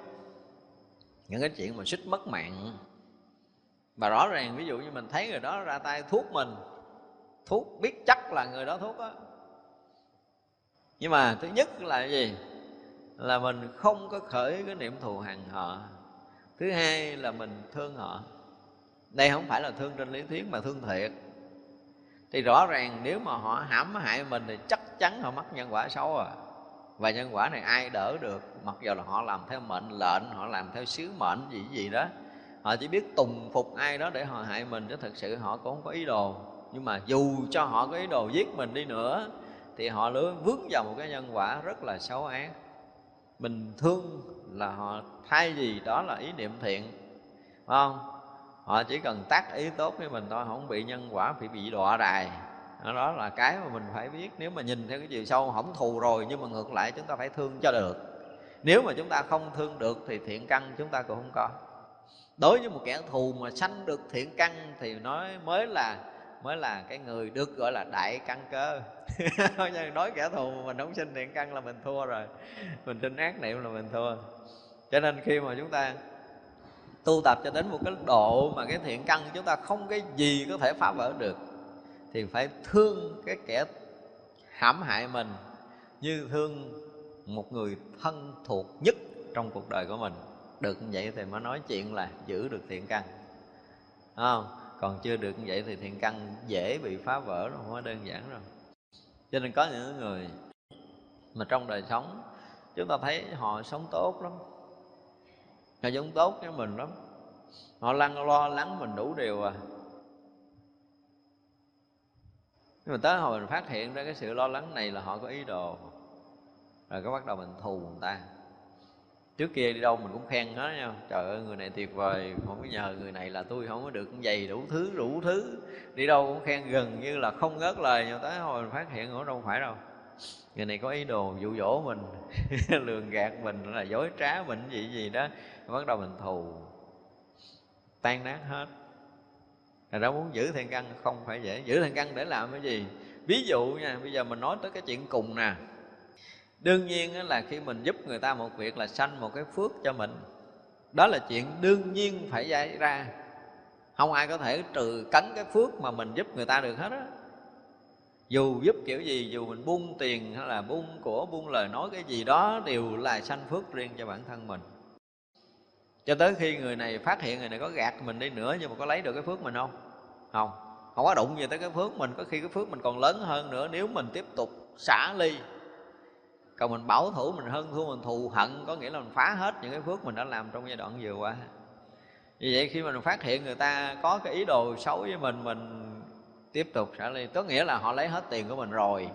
những cái chuyện mà xích mất mạng. Và rõ ràng, ví dụ như mình thấy người đó ra tay thuốc mình, thuốc biết chắc là người đó thuốc á. Nhưng mà thứ nhất là gì? Là mình không có khởi cái niệm thù hằn họ thứ hai là mình thương họ. Đây không phải là thương trên lý thuyết mà thương thiệt thì rõ ràng nếu mà họ hãm hại mình thì chắc chắn họ mắc nhân quả xấu à. Và nhân quả này ai đỡ được, mặc dù là họ làm theo mệnh lệnh, họ làm theo sứ mệnh gì gì đó. Họ chỉ biết tùng phục ai đó để họ hại mình chứ thực sự họ cũng không có ý đồ. Nhưng mà dù cho họ có ý đồ giết mình đi nữa, thì họ lứa vướng vào một cái nhân quả rất là xấu ác. Mình thương là họ thay gì đó là ý niệm thiện. Phải không? Họ chỉ cần tác ý tốt với mình thôi, không bị nhân quả, bị bị đọa đài. Đó là cái mà mình phải biết. Nếu mà nhìn theo cái chiều sâu hỏng thù rồi, nhưng mà ngược lại chúng ta phải thương cho được. Nếu mà chúng ta không thương được thì thiện căn chúng ta cũng không có. Đối với một kẻ thù mà sanh được thiện căn thì nói mới là mới là cái người được gọi là đại căn cơ. Nói kẻ thù mà mình không sinh thiện căn là mình thua rồi. Mình sinh ác niệm là mình thua. Cho nên khi mà chúng ta tu tập cho đến một cái độ mà cái thiện căn chúng ta không cái gì có thể phá vỡ được, thì phải thương cái kẻ hãm hại mình như thương một người thân thuộc nhất trong cuộc đời của mình. Được như vậy thì mới nói chuyện là giữ được thiện căn. Không? Còn chưa được như vậy thì thiện căn dễ bị phá vỡ nó không có đơn giản rồi. Cho nên có những người mà trong đời sống, chúng ta thấy họ sống tốt lắm họ giống tốt với mình lắm. Họ lăn lo lắng mình đủ điều à. Nhưng mà tới hồi mình phát hiện ra cái sự lo lắng này là họ có ý đồ. Rồi cái bắt đầu mình thù người ta. Trước kia đi đâu mình cũng khen hết nha. Trời ơi, người này tuyệt vời. Không có nhờ người này là tôi không có được giày đủ thứ đủ thứ. Đi đâu cũng khen gần như là không ngớt lời nhưng tới hồi mình phát hiện ở đâu phải đâu. Người này có ý đồ dụ dỗ mình, lường gạt mình, là dối trá mình, gì gì đó bắt đầu mình thù. Tan nát hết. Rồi đó, muốn giữ thiện căn không phải dễ. Giữ thiện căn để làm cái gì? Ví dụ nha, bây giờ mình nói tới cái chuyện cùng nè. Đương nhiên là khi mình giúp người ta một việc là sanh một cái phước cho mình. Đó là chuyện đương nhiên phải xảy ra. Không ai có thể trừ cấn cái phước mà mình giúp người ta được hết á. Dù giúp kiểu gì, dù mình buông tiền hay là buông của buông lời nói cái gì đó, đều là sanh phước riêng cho bản thân mình cho tới khi người này phát hiện người này có gạt mình đi nữa nhưng mà có lấy được cái phước mình không? Không. Không có đụng gì tới cái phước mình, có khi cái phước mình còn lớn hơn nữa. Nếu mình tiếp tục xả ly, còn mình bảo thủ, mình hơn thua mình thù hận, có nghĩa là mình phá hết những cái phước mình đã làm trong giai đoạn vừa qua. Vì vậy khi mình phát hiện người ta có cái ý đồ xấu với mình mình tiếp tục xả ly. Có nghĩa là họ lấy hết tiền của mình rồi,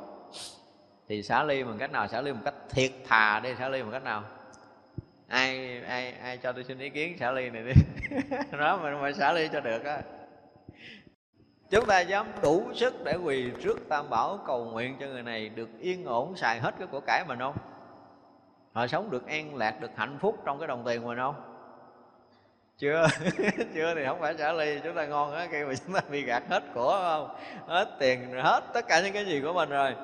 thì xả ly bằng cách nào? Xả ly một cách thiệt thà đi. Xả ly bằng cách nào? Ai ai ai cho tôi xin ý kiến xả ly này đi. Đó mà phải xả ly cho được á. Chúng ta dám đủ sức để quỳ trước tam bảo cầu nguyện cho người này được yên ổn xài hết cái của cải mình không? Họ sống được an lạc, được hạnh phúc trong cái đồng tiền mình không? Chưa chưa thì không phải xả ly. Chúng ta ngon á, khi mà chúng ta bị gạt hết của không? Hết tiền hết tất cả những cái gì của mình rồi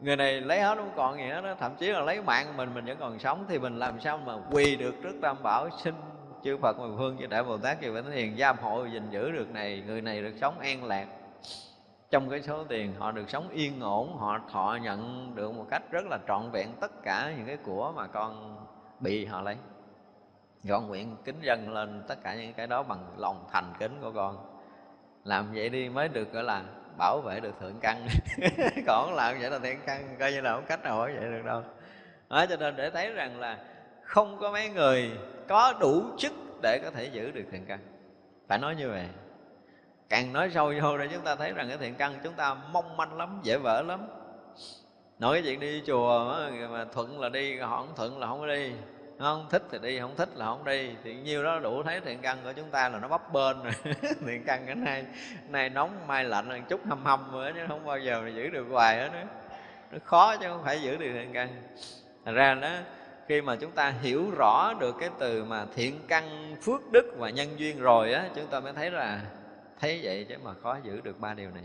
người này lấy hết không còn gì hết đó thậm chí là lấy mạng mình mình vẫn còn sống. Thì mình làm sao mà quỳ được trước tam bảo, xin chư Phật mười phương chư Đại Bồ Tát chư Thánh Hiền giam hộ gìn giữ được này. Người này được sống an lạc. Trong cái số tiền, họ được sống yên ổn, họ thọ nhận được một cách rất là trọn vẹn tất cả những cái của mà con bị họ lấy. Con nguyện kính dân lên tất cả những cái đó bằng lòng thành kính của con. Làm vậy đi mới được gọi là bảo vệ được thượng căn. Còn làm vậy là thiện căn coi như là không cách nào bảo vệ được đâu. Đó, cho nên để thấy rằng là không có mấy người có đủ chức để có thể giữ được thiện căn. Phải nói như vậy. Càng nói sâu vô để chúng ta thấy rằng cái thiện căn chúng ta mong manh lắm dễ vỡ lắm. Nói cái chuyện đi chùa mà thuận là đi họ không thuận là không có đi không thích thì đi, không thích là không đi. Thì nhiêu đó đủ thấy thiện căn của chúng ta là nó bấp bên rồi. Thiện căn cái nay nay nóng mai lạnh chút hâm hâm nữa chứ không bao giờ mà giữ được hoài hết nữa nó khó chứ không phải giữ được thiện căn. Thành ra đó, khi mà chúng ta hiểu rõ được cái từ mà thiện căn, phước đức và nhân duyên rồi á, chúng ta mới thấy là thấy vậy chứ mà khó giữ được ba điều này.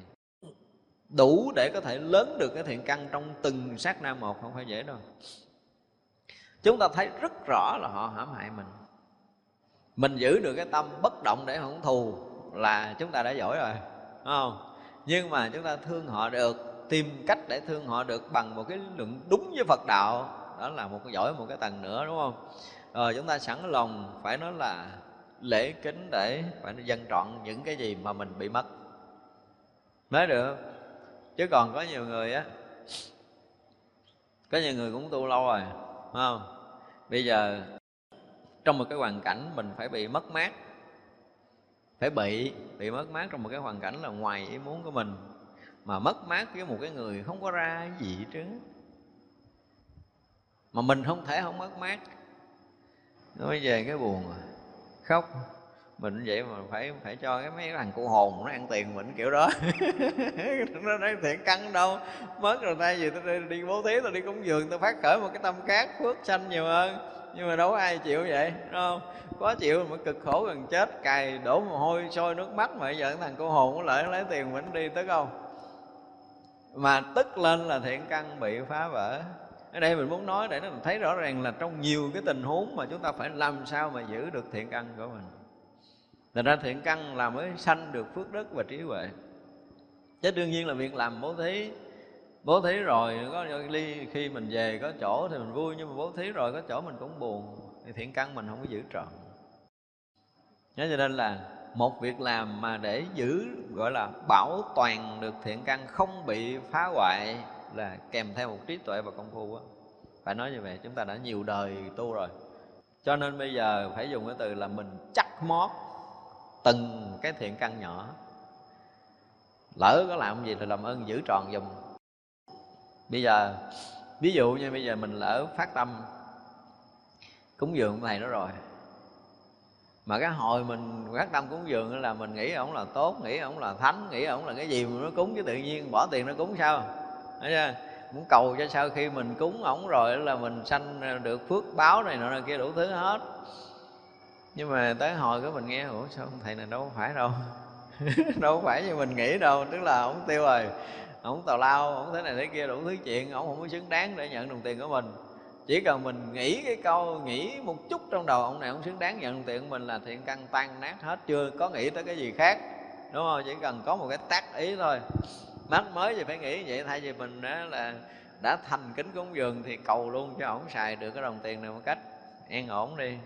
Đủ để có thể lớn được cái thiện căn trong từng sát na một, không phải dễ đâu chúng ta thấy rất rõ là họ hãm hại mình. Mình giữ được cái tâm bất động để không thù là chúng ta đã giỏi rồi đúng không? Nhưng mà chúng ta thương họ được, tìm cách để thương họ được bằng một cái luận đúng với phật đạo. Đó là một cái giỏi một cái tầng nữa, đúng không? Rồi chúng ta sẵn lòng phải nói là lễ kính để phải dân trọn những cái gì mà mình bị mất. Mới được chứ còn có nhiều người á, có nhiều người cũng tu lâu rồi, phải không? Bây giờ, trong một cái hoàn cảnh mình phải bị mất mát, phải bị bị mất mát trong một cái hoàn cảnh là ngoài ý muốn của mình, mà mất mát với một cái người không có ra gì chứ mà mình không thể không mất mát. Nói về cái buồn à, khóc mình vậy mà phải phải cho cái mấy thằng cô hồn nó ăn tiền mình kiểu đó. Nó nói thiện căn đâu. Mất rồi tay gì tôi đi, đi bố thí tôi đi cúng dường tôi phát khởi một cái tâm khác phước sanh nhiều hơn. Nhưng mà đâu có ai chịu vậy đúng không? Có chịu mà cực khổ gần chết cày đổ mồ hôi sôi nước mắt mà giờ thằng cô hồn cũng lại lấy tiền mình đi tức không mà tức lên là thiện căn bị phá vỡ. Ở đây mình muốn nói để nó thấy rõ ràng là trong nhiều cái tình huống mà chúng ta phải làm sao mà giữ được thiện căn của mình. Thành ra thiện căn là mới sanh được phước đức và trí huệ. Chứ đương nhiên là việc làm bố thí Bố thí rồi, có ly khi mình về có chỗ thì mình vui, Nhưng mà bố thí rồi có chỗ mình cũng buồn. Thì thiện căn mình không có giữ trọn. Nhớ cho nên là một việc làm mà để giữ, gọi là bảo toàn được thiện căn không bị phá hoại là kèm theo một trí tuệ và công phu á. Phải nói như vậy, chúng ta đã nhiều đời tu rồi. Cho nên bây giờ phải dùng cái từ là mình chắc mót từng cái thiện căn nhỏ. Lỡ có làm gì thì làm ơn giữ tròn dùm bây giờ, ví dụ như bây giờ mình lỡ phát tâm, cúng dường thầy đó rồi. Mà cái hồi mình phát tâm cúng dường là mình nghĩ ổng là tốt, nghĩ ổng là thánh, nghĩ ổng là cái gì mà nó cúng, chứ tự nhiên bỏ tiền nó cúng sao? Chưa? Muốn cầu cho sau khi mình cúng ổng rồi là mình sanh được phước báo này nọ kia đủ thứ hết nhưng mà tới hồi cái mình nghe, ủa, sao thầy này đâu phải đâu? Đâu phải như mình nghĩ đâu. Tức là ông tiêu rồi, ông tào lao, ông thế này thế kia, đủ thứ chuyện, ông không có xứng đáng để nhận đồng tiền của mình. Chỉ cần mình nghĩ cái câu, nghĩ một chút trong đầu ông này, ông xứng đáng nhận đồng tiền của mình là thiện căn tan nát hết, chưa có nghĩ tới cái gì khác. Đúng không? Chỉ cần có một cái tác ý thôi. Mắt mới thì phải nghĩ vậy, thay vì mình đó là đã thành kính cúng dường thì cầu luôn cho ổng xài được cái đồng tiền này một cách an ổn đi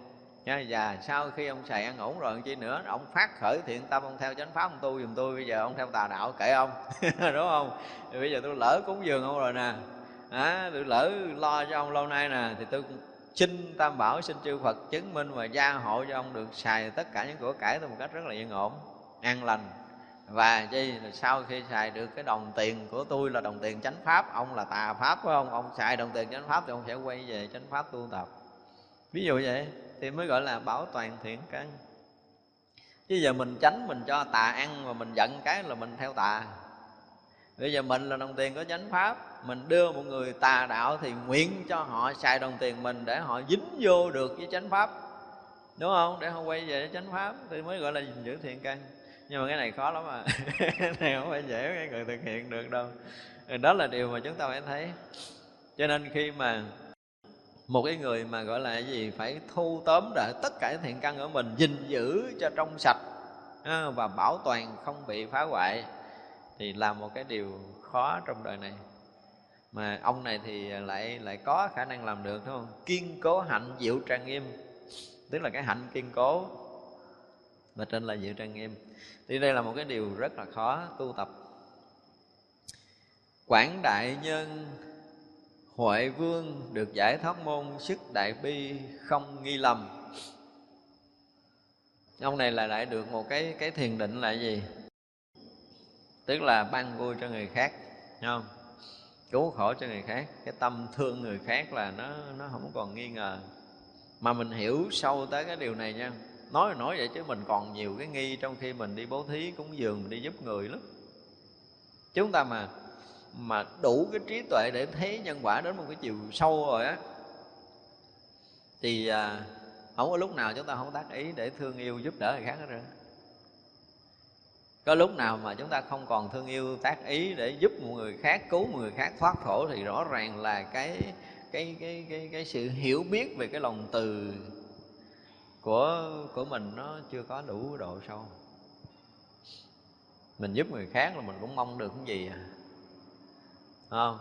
nha và sau khi ông xài ăn ổn rồi chi nữa ông phát khởi thiện tâm ông theo chánh pháp ông tu giùm tôi. Bây giờ ông theo tà đạo kệ ông đúng không? Thì bây giờ tôi lỡ cúng dường ông rồi nè. À, tôi lỡ lo cho ông lâu nay nè thì tôi xin tam bảo xin chư phật chứng minh và gia hộ cho ông được xài tất cả những của cải tôi một cách rất là yên ổn an lành. Và chi sau khi xài được cái đồng tiền của tôi là đồng tiền chánh pháp ông là tà pháp phải không? Ông xài đồng tiền chánh pháp thì ông sẽ quay về chánh pháp tu tập. Ví dụ vậy thì mới gọi là bảo toàn thiện căn. Chứ giờ mình tránh mình cho tà ăn mà mình giận cái là mình theo tà. Bây giờ mình là đồng tiền có chánh pháp, mình đưa một người tà đạo thì nguyện cho họ xài đồng tiền mình để họ dính vô được với chánh pháp. Đúng không? Để họ quay về với chánh pháp thì mới gọi là giữ thiện căn. Nhưng mà cái này khó lắm à. Cái này không phải dễ cái người thực hiện được đâu. Đó là điều mà chúng ta phải thấy. Cho nên khi mà một cái người mà, gọi là gì, phải thu tóm lại tất cả thiện căn của mình, gìn giữ cho trong sạch và bảo toàn không bị phá hoại, thì là một cái điều khó trong đời này. Mà ông này thì lại lại có khả năng làm được, đúng không? Kiên cố hạnh diệu trang nghiêm. Tức là cái hạnh kiên cố. Và trên là diệu trang nghiêm. Thì đây là một cái điều rất là khó tu tập. Quảng đại nhân Huệ vương được giải thoát môn sức đại bi không nghi lầm Ông này là lại được một cái cái thiền định là gì? Tức là ban vui cho người khác không? Cứu khổ cho người khác, Cái tâm thương người khác là nó nó không còn nghi ngờ Mà mình hiểu sâu tới cái điều này nha Nói là nói vậy chứ mình còn nhiều cái nghi Trong khi mình đi bố thí cúng dường, Mình đi giúp người lắm Chúng ta mà mà đủ cái trí tuệ để thấy nhân quả đến một cái chiều sâu rồi á thì à, không có lúc nào chúng ta không tác ý để thương yêu giúp đỡ người khác hết rồi có lúc nào mà chúng ta không còn thương yêu tác ý để giúp một người khác cứu một người khác thoát khổ thì rõ ràng là cái cái cái cái cái sự hiểu biết về cái lòng từ của của mình nó chưa có đủ độ sâu. Mình giúp người khác là mình cũng mong được cái gì à? Không?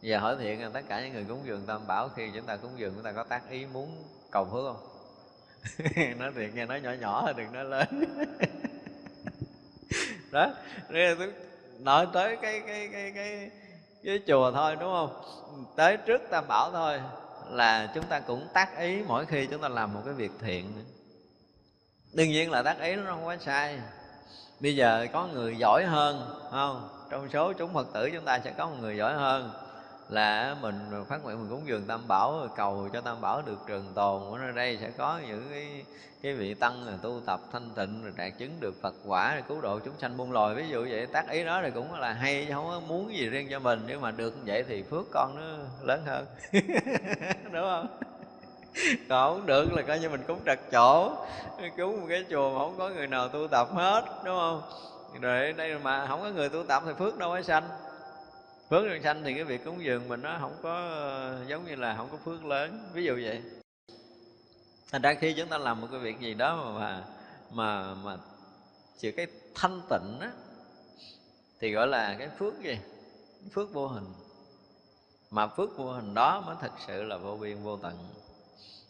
Giờ hỏi thiện là tất cả những người cúng dường tam bảo khi chúng ta cúng dường, chúng ta có tác ý muốn cầu phước không? Nói thiện nghe, nói nhỏ nhỏ đừng nói lớn. Đó tôi nói tới cái cái cái cái cái chùa thôi, đúng không? Tới trước tam bảo thôi, là chúng ta cũng tác ý mỗi khi chúng ta làm một cái việc thiện đương nhiên là tác ý nó không quá sai. Bây giờ có người giỏi hơn không? Trong số chúng phật tử chúng ta sẽ có một người giỏi hơn là mình phát nguyện mình cúng dường tam bảo, cầu cho tam bảo được trường tồn. Ở đây sẽ có những cái cái vị tăng là tu tập thanh tịnh, rồi đạt chứng được phật quả, rồi cứu độ chúng sanh buông loài. Ví dụ vậy, tác ý đó thì cũng là hay, chứ không có muốn gì riêng cho mình. Nhưng mà được vậy thì phước con nó lớn hơn, đúng không? Còn không được là coi như mình cúng trật chỗ, cúng một cái chùa mà không có người nào tu tập hết, đúng không? Rồi đây mà không có người tu tập thì phước đâu có sanh? Phước được sanh thì cái việc cúng dường mình nó không có ờ, giống như là không có phước lớn. Ví dụ vậy. Thành ra khi chúng ta làm một cái việc gì đó mà mà mà chịu cái thanh tịnh á, thì gọi là cái phước gì? Phước vô hình. Mà phước vô hình đó mới thực sự là vô biên vô tận.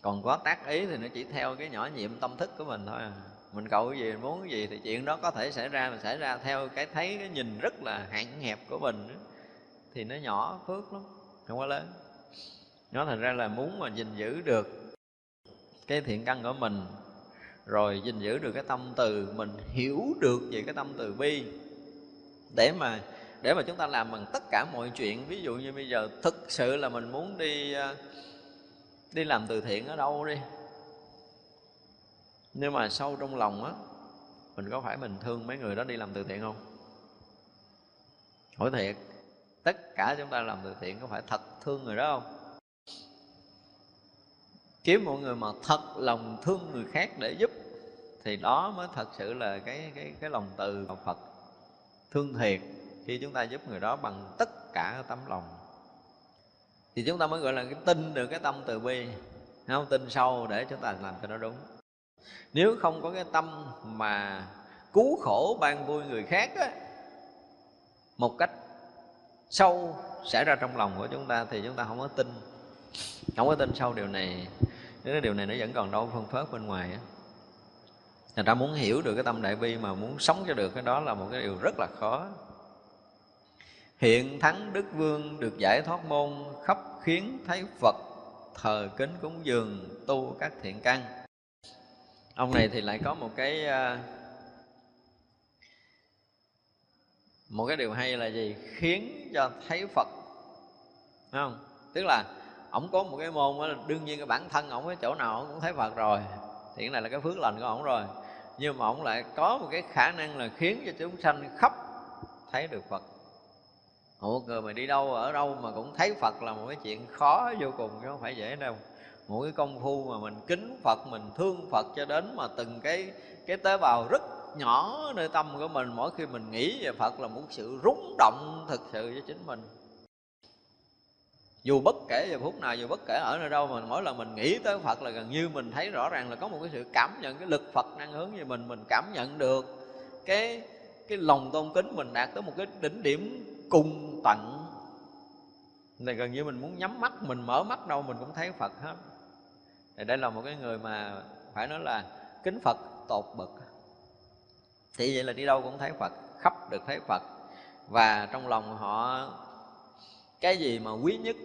Còn có tác ý thì nó chỉ theo cái nhỏ nhiệm tâm thức của mình thôi à mình cầu cái gì, mình muốn cái gì thì chuyện đó có thể xảy ra mà xảy ra theo cái thấy, cái nhìn rất là hạn hẹp của mình thì nó nhỏ, phước lắm, không có lớn. Nó thành ra là muốn mà gìn giữ được cái thiện căn của mình, rồi gìn giữ được cái tâm từ, mình hiểu được về cái tâm từ bi. Để mà để mà chúng ta làm bằng tất cả mọi chuyện, ví dụ như bây giờ thực sự là mình muốn đi ờ, đi làm từ thiện ở đâu đi? Nhưng mà sâu trong lòng á, mình có phải mình thương mấy người đó đi làm từ thiện không? Hỏi thiệt, tất cả chúng ta làm từ thiện có phải thật thương người đó không? Kiếm một người mà thật lòng thương người khác để giúp, thì đó mới thật sự là cái cái cái lòng từ của Phật. Thương thiệt khi chúng ta giúp người đó bằng tất cả tấm lòng. Thì chúng ta mới gọi là cái tin được cái tâm từ bi, không? Tin sâu để chúng ta làm cho nó đúng nếu không có cái tâm mà cứu khổ ban vui người khác á, một cách sâu xảy ra trong lòng của chúng ta thì chúng ta không có tin. Không có tin sâu điều này. Cái điều này nó vẫn còn đâu phân phớt bên ngoài á người ta muốn hiểu được cái tâm đại bi mà muốn sống cho được cái đó là một cái điều rất là khó. Hiện thắng đức vương được giải thoát môn khắp khiến thấy phật thờ kính cúng dường tu các thiện căn ông này thì lại có một cái ờ, một cái điều hay là gì? Khiến cho thấy phật Đúng không? Tức là ổng có một cái môn đó, đương nhiên cái bản thân ổng cái chỗ nào ổng cũng thấy phật rồi thì cái này là cái phước lành của ổng rồi. Nhưng mà ổng lại có một cái khả năng là khiến cho chúng sanh khắp thấy được phật. Ủa người mà đi đâu ở đâu mà cũng thấy phật là một cái chuyện khó vô cùng chứ không phải dễ đâu một cái công phu mà mình kính phật, mình thương phật cho đến mà từng cái cái tế bào rất nhỏ nơi tâm của mình, mỗi khi mình nghĩ về phật là một sự rúng động thực sự cho chính mình. Dù bất kể giờ phút nào, dù bất kể ở nơi đâu mà mỗi lần mình nghĩ tới phật là gần như mình thấy rõ ràng là có một cái sự cảm nhận, cái lực phật năng hướng về mình mình cảm nhận được cái cái lòng tôn kính mình đạt tới một cái đỉnh điểm cùng tận. Này gần như mình muốn nhắm mắt, mình mở mắt đâu mình cũng thấy phật hết thì đây là một cái người mà phải nói là kính phật tột bậc thì vậy là đi đâu cũng thấy phật khắp được thấy phật và trong lòng họ cái gì mà quý nhất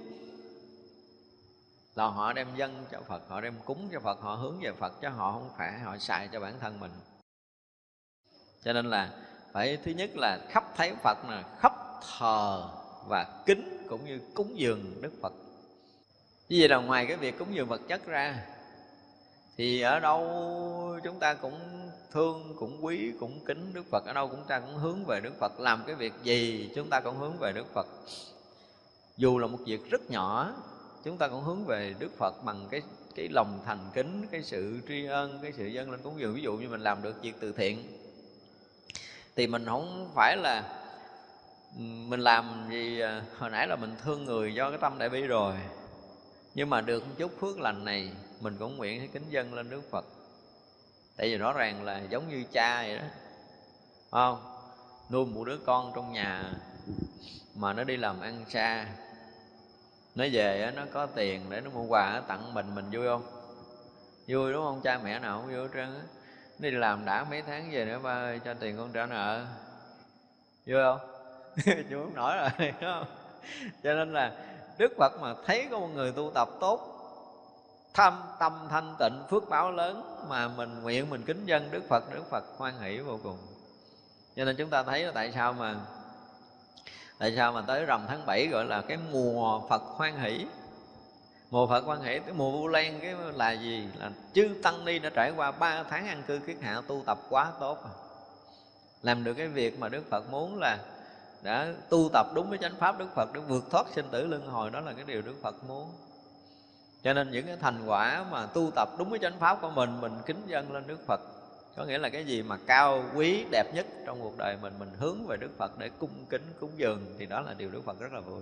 là họ đem dân cho Phật, họ đem cúng cho Phật, họ hướng về Phật chứ họ không phải họ xài cho bản thân mình. Cho nên là phải thứ nhất là khắp thấy Phật là khắp thờ và kính cũng như cúng dường Đức Phật. Như vậy là ngoài cái việc cúng dường vật chất ra thì ở đâu chúng ta cũng thương, cũng quý, cũng kính Đức Phật, ở đâu chúng ta cũng hướng về Đức Phật, làm cái việc gì chúng ta cũng hướng về Đức Phật. Dù là một việc rất nhỏ chúng ta cũng hướng về Đức Phật bằng cái cái lòng thành kính, cái sự tri ân, cái sự dâng lên cúng dường. Ví dụ như mình làm được việc từ thiện thì mình không phải là ừ, mình làm gì ờ, hồi nãy là mình thương người do cái tâm đại bi rồi nhưng mà được một chút phước lành này, mình cũng nguyện ให้ kính dân lên Đức Phật. Tại vì rõ ràng là giống như cha vậy đó. Không? Nuôi một đứa con trong nhà mà nó đi làm ăn xa. Nó về nó có tiền để nó mua quà tặng mình mình vui không? Vui đúng không? Cha mẹ nào không vui hết trơn á. Đi làm đã mấy tháng về nữa, ba ơi, cho tiền con trả nợ. Vui không? Chú không nổi rồi đúng không? Cho nên là đức phật mà thấy có một người tu tập tốt, thâm tâm thanh tịnh, phước báo lớn mà mình nguyện mình kính dân đức phật đức phật hoan hỷ vô cùng. Cho nên chúng ta thấy là tại sao mà, tại sao mà tới rằm tháng 7 gọi là cái mùa phật hoan hỷ. Mùa phật hoan hỷ, cái mùa vu lan cái là gì? Là chư tăng ni đã trải qua ba tháng ăn cư kiết hạ tu tập quá tốt. Làm được cái việc mà đức phật muốn là đã tu tập đúng với chánh pháp đức phật để vượt thoát sinh tử luân hồi, đó là cái điều đức phật muốn. Cho nên những cái thành quả mà tu tập đúng với chánh pháp của mình mình kính dân lên đức phật, có nghĩa là cái gì mà cao quý, đẹp nhất trong cuộc đời mình mình hướng về đức phật để cung kính, cúng dường, thì đó là điều đức phật rất là vui.